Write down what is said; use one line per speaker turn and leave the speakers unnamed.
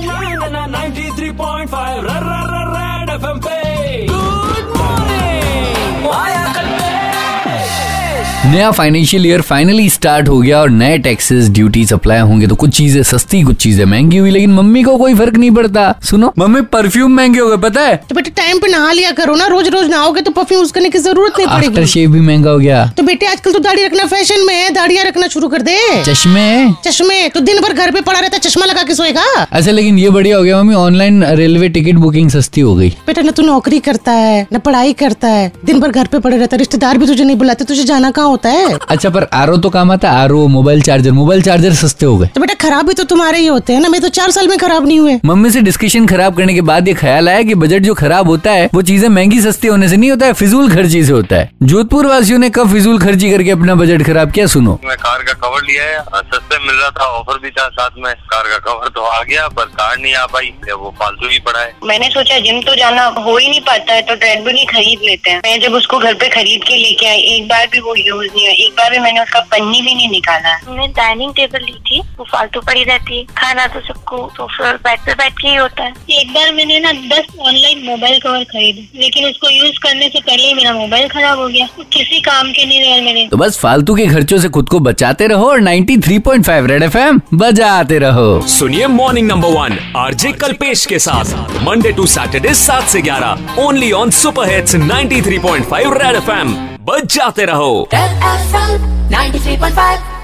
93.5 red FM
नया financial year finally start हो गया और नए टैक्सेस ड्यूटीज़ अप्लाई होंगे तो कुछ चीज़ें सस्ती कुछ चीज़ें महँगी हुई लेकिन मम्मी को कोई फ़र्क नहीं पड़ता। सुनो मम्मी परफ्यूम महँगे हो गए पता है?
तो बेटे टाइम पे नहा लिया करो ना रोज रोज नहाओगे तो परफ्यूम यूज़ करने की ज़रूरत नहीं
आफ्टर
पड़ेगी
शेव भी महँगा हो गया।
तो बेटे आजकल तो दाढ़ी रखना फ़ैशन में है दाढ़ियाँ रखना शुरू कर दे।
चश्मे?
चश्मे तो दिन भर घर पे पड़ा रहता चश्मा लगा के सोएगा।
अच्छा लेकिन ये बढ़िया हो गया mummy online railway ticket booking सस्ती हो गई।
बेटा न तू नौकरी करता है न पढ़ाई करता है दिन भर घर पे पड़े रहता है रिश्तेदार भी तुझे नहीं बुलाते तुझे जाना कहाँ होता है?
अच्छा पर आर तो काम आता है। आर मोबाइल चार्जर मोबाइल चार्जर सस्ते हो गए।
तो बेटा खराब भी तो तुम्हारे ही होते हैं ना? मैं तो चार साल में खराब नहीं हुए।
मम्मी से डिस्कशन खराब करने के बाद ये ख्याल आया कि बजट जो खराब होता है वो चीज़ें महँगी सस्ती होने से नहीं होता है फिजूल खर्ची से होता है। जोधपुर वासियों ने कब फिजूल खर्ची करके अपना बजट खराब किया सुनो।
मैं कार का कवर लिया है सस्ते मिल रहा था ऑफ़र भी था साथ में। कार का कवर तो आ गया पर कार नहीं आ पाई वो फालतू ही पड़ा है।
मैंने सोचा जिम तो जाना हो ही नहीं पाता है तो ट्रेडमिल ही खरीद लेते हैं। मैं जब उसको घर पे खरीद के लेके आई एक बार भी वो यूज़ नहीं हुआ एक बार भी मैंने उसका पन्नी भी नहीं निकाला।
मैंने डाइनिंग टेबल ली थी वो फालतू पड़ी रहती है। खाना तो सबको सोफे और बेड पे बैठ के ही होता है।
एक बार मैंने ना दस ऑनलाइन मोबाइल कवर खरीदे लेकिन उसको यूज़ करने से पहले ही मेरा मोबाइल खराब हो गया। किसी काम के नहीं रहे मेरे।
तो बस फालतू के खर्चों से खुद को बचाते रहो और 93.5 रेड एफएम बजाते रहो।
सुनिए morning number one RJ Kalpesh के साथ। मंडे टू सैटरडे सात से ग्यारह only on super hits 93.5 Red FM रहो।
Three point 93.5